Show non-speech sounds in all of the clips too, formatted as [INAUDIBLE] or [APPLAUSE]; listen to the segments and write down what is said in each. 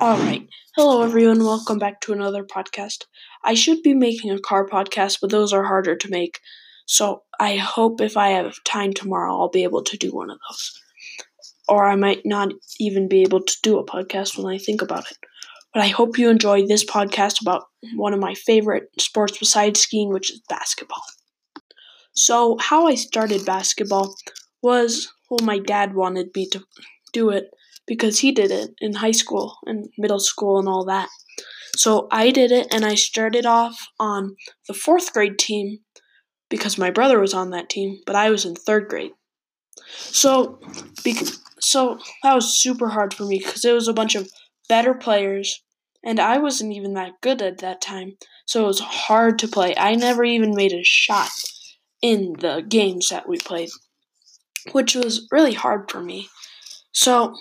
All right. Hello, everyone. Welcome back to another podcast. I should be making a car podcast, but those are harder to make. So I hope if I have time tomorrow, I'll be able to do one of those. Or I might not even be able to do a podcast when I think about it. But I hope you enjoy this podcast about one of my favorite sports besides skiing, which is basketball. So, how I started basketball was well, my dad wanted me to do it because he did it in high school and middle school and all that. So I did it and I started off on the fourth grade team because my brother was on that team, but I was in third grade. So, because, so that was super hard for me because it was a bunch of better players, and I wasn't even that good at that time. So it was hard to play. I never even made a shot in the games that we played, which was really hard for me. So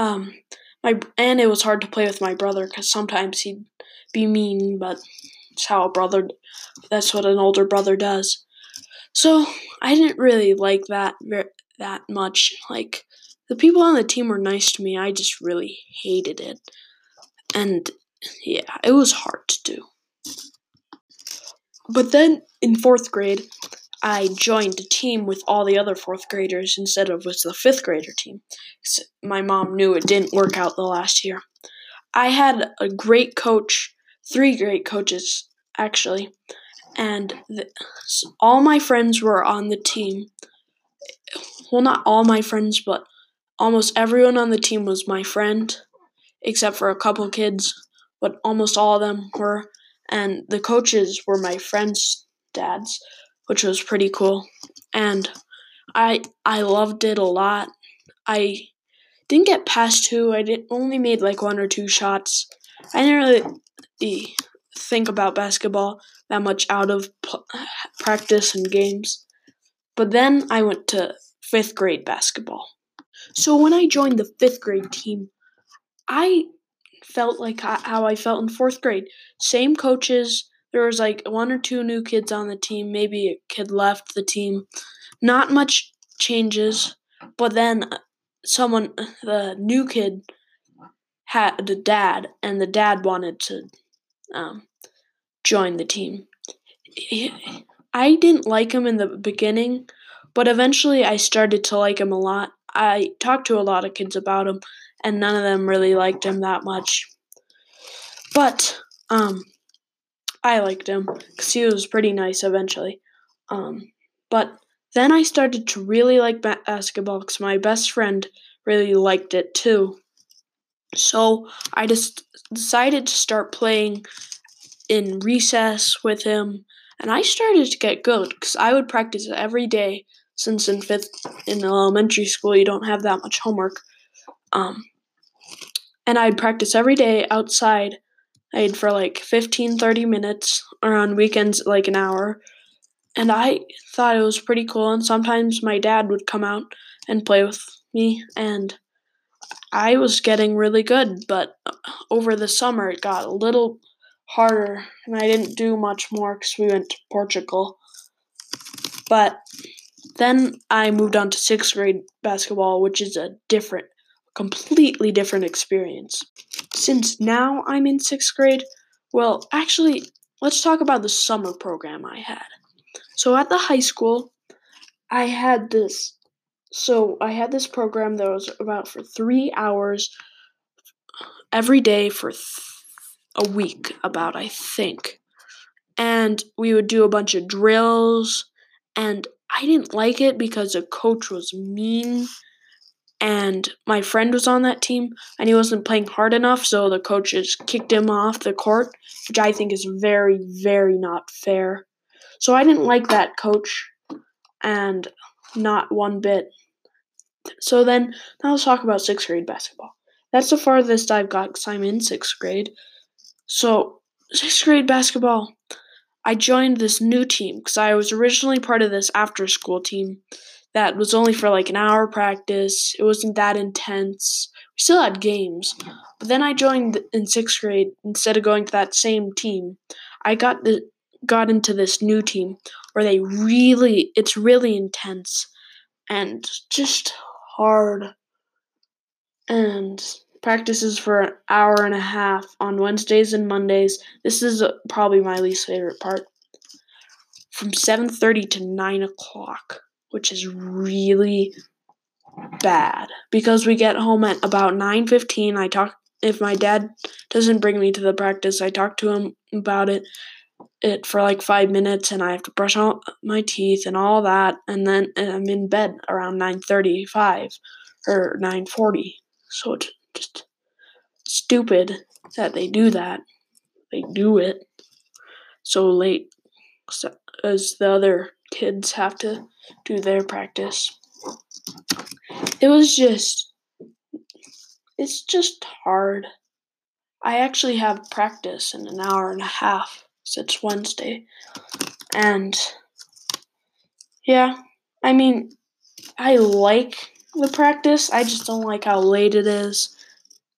um, my and it was hard to play with my brother because sometimes he'd be mean, but it's how a brother. That's what an older brother does. So I didn't really like that that much. Like the people on the team were nice to me. I just really hated it, and yeah, it was hard to do. But then in fourth grade, I joined a team with all the other fourth graders instead of with the fifth grader team. My mom knew it didn't work out the last year. I had a great coach, three great coaches actually, and the, all my friends were on the team. Well, not all my friends, but almost everyone on the team was my friend, except for a couple kids, but almost all of them were. And the coaches were my friends' dads which was pretty cool. And I I loved it a lot. I didn't get past two. I did only made like one or two shots. I didn't really think about basketball that much out of practice and games. But then I went to fifth grade basketball. So when I joined the fifth grade team, I felt like how I felt in fourth grade. Same coaches, there was like one or two new kids on the team, maybe a kid left the team. Not much changes, but then uh, someone, the new kid, had a dad, and the dad wanted to um, join the team. I didn't like him in the beginning, but eventually I started to like him a lot. I talked to a lot of kids about him, and none of them really liked him that much. But um, I liked him because he was pretty nice eventually. Um, but then I started to really like basketball because my best friend really liked it too. So I just decided to start playing in recess with him, and I started to get good because I would practice every day. Since in fifth in elementary school you don't have that much homework, um, and I'd practice every day outside I'd for like 15, 30 minutes, or on weekends, like an hour. And I thought it was pretty cool. And sometimes my dad would come out and play with me, and I was getting really good. But over the summer, it got a little harder, and I didn't do much more because we went to Portugal. But then I moved on to sixth grade basketball, which is a different completely different experience. Since now I'm in sixth grade, well, actually, let's talk about the summer program I had. So at the high school, I had this. So I had this program that was about for three hours every day for th- a week, about I think. And we would do a bunch of drills, and I didn't like it because the coach was mean and my friend was on that team and he wasn't playing hard enough so the coaches kicked him off the court which i think is very very not fair. So i didn't like that coach and not one bit. So then now let's talk about sixth grade basketball. That's the farthest i've got because i'm in sixth grade. So sixth grade basketball i joined this new team because i was originally part of this after school team that was only for like an hour practice. It wasn't that intense. We still had games. But then I joined in sixth grade instead of going to that same team. I got the got into this new team where they really it's really intense and just hard and practices for an hour and a half on Wednesdays and Mondays. This is uh, probably my least favorite part. From 7:30 to 9 o'clock, which is really bad because we get home at about 9:15. I talk if my dad doesn't bring me to the practice, I talk to him about it it for like 5 minutes and I have to brush all my teeth and all that and then I'm in bed around 9:35 or 9:40. So it's just stupid that they do that. They do it so late as the other kids have to do their practice. It was just it's just hard. I actually have practice in an hour and a half. It's Wednesday. And yeah, I mean, I like the practice. I just don't like how late it is,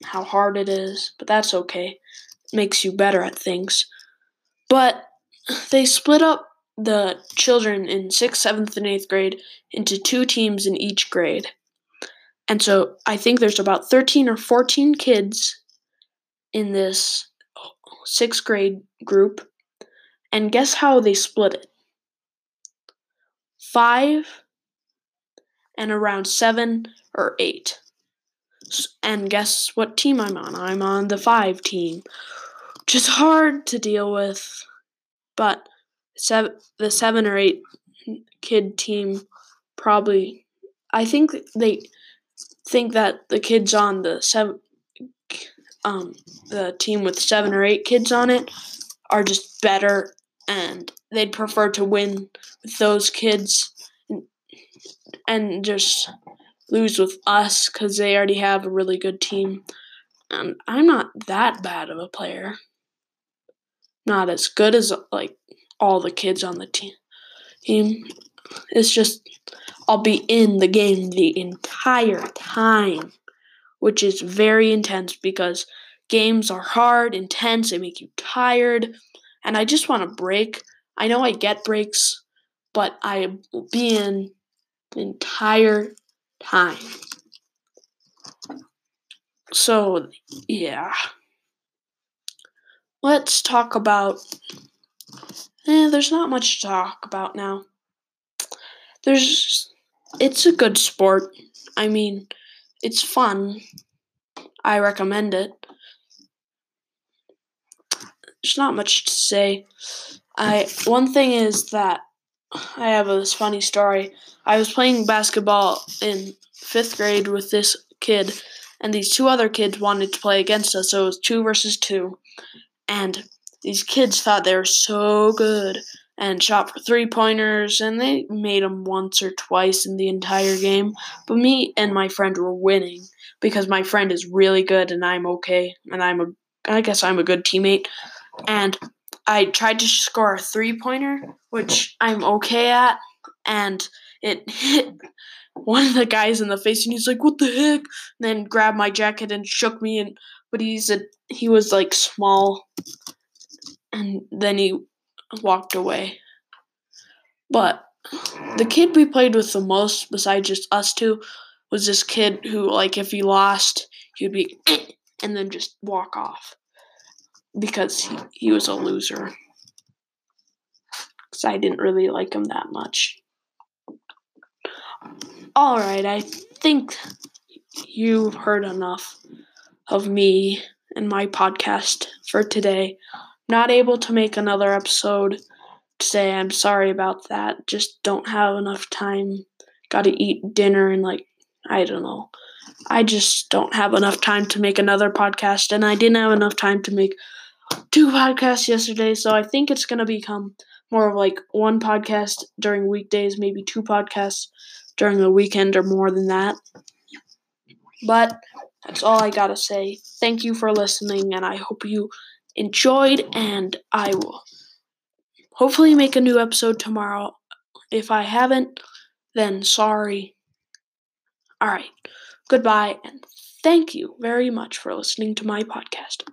how hard it is, but that's okay. It makes you better at things. But they split up the children in 6th, 7th, and 8th grade into two teams in each grade. And so I think there's about 13 or 14 kids in this sixth grade group. And guess how they split it? Five and around seven or eight. And guess what team I'm on? I'm on the five team, which is hard to deal with. But seven, the seven or eight kid team probably, I think they think that the kids on the seven, um, the team with seven or eight kids on it are just better, and they'd prefer to win with those kids and, and just lose with us because they already have a really good team. And I'm not that bad of a player. Not as good as like all the kids on the team. It's just I'll be in the game the entire time, which is very intense because games are hard, intense, they make you tired, and I just want a break. I know I get breaks, but I will be in the entire time. So, yeah. Let's talk about. Eh, there's not much to talk about now. There's it's a good sport. I mean, it's fun. I recommend it. There's not much to say. I one thing is that I have this funny story. I was playing basketball in fifth grade with this kid, and these two other kids wanted to play against us, so it was two versus two. And these kids thought they were so good and shot for three pointers, and they made them once or twice in the entire game. But me and my friend were winning because my friend is really good and I'm okay, and I'm a I guess I'm a good teammate. And I tried to score a three pointer, which I'm okay at, and it [LAUGHS] hit one of the guys in the face, and he's like, "What the heck?" And then grabbed my jacket and shook me, and but he's a he was like small, and then he walked away. But the kid we played with the most, besides just us two, was this kid who, like, if he lost, he'd be [CLEARS THROAT] and then just walk off because he, he was a loser. Because I didn't really like him that much. Alright, I think you've heard enough of me and my podcast for today not able to make another episode today. I'm sorry about that. Just don't have enough time. Got to eat dinner and like I don't know. I just don't have enough time to make another podcast and I didn't have enough time to make two podcasts yesterday, so I think it's going to become more of like one podcast during weekdays, maybe two podcasts during the weekend or more than that. But that's all I got to say. Thank you for listening and I hope you enjoyed, and I will hopefully make a new episode tomorrow. If I haven't, then sorry. All right. Goodbye, and thank you very much for listening to my podcast.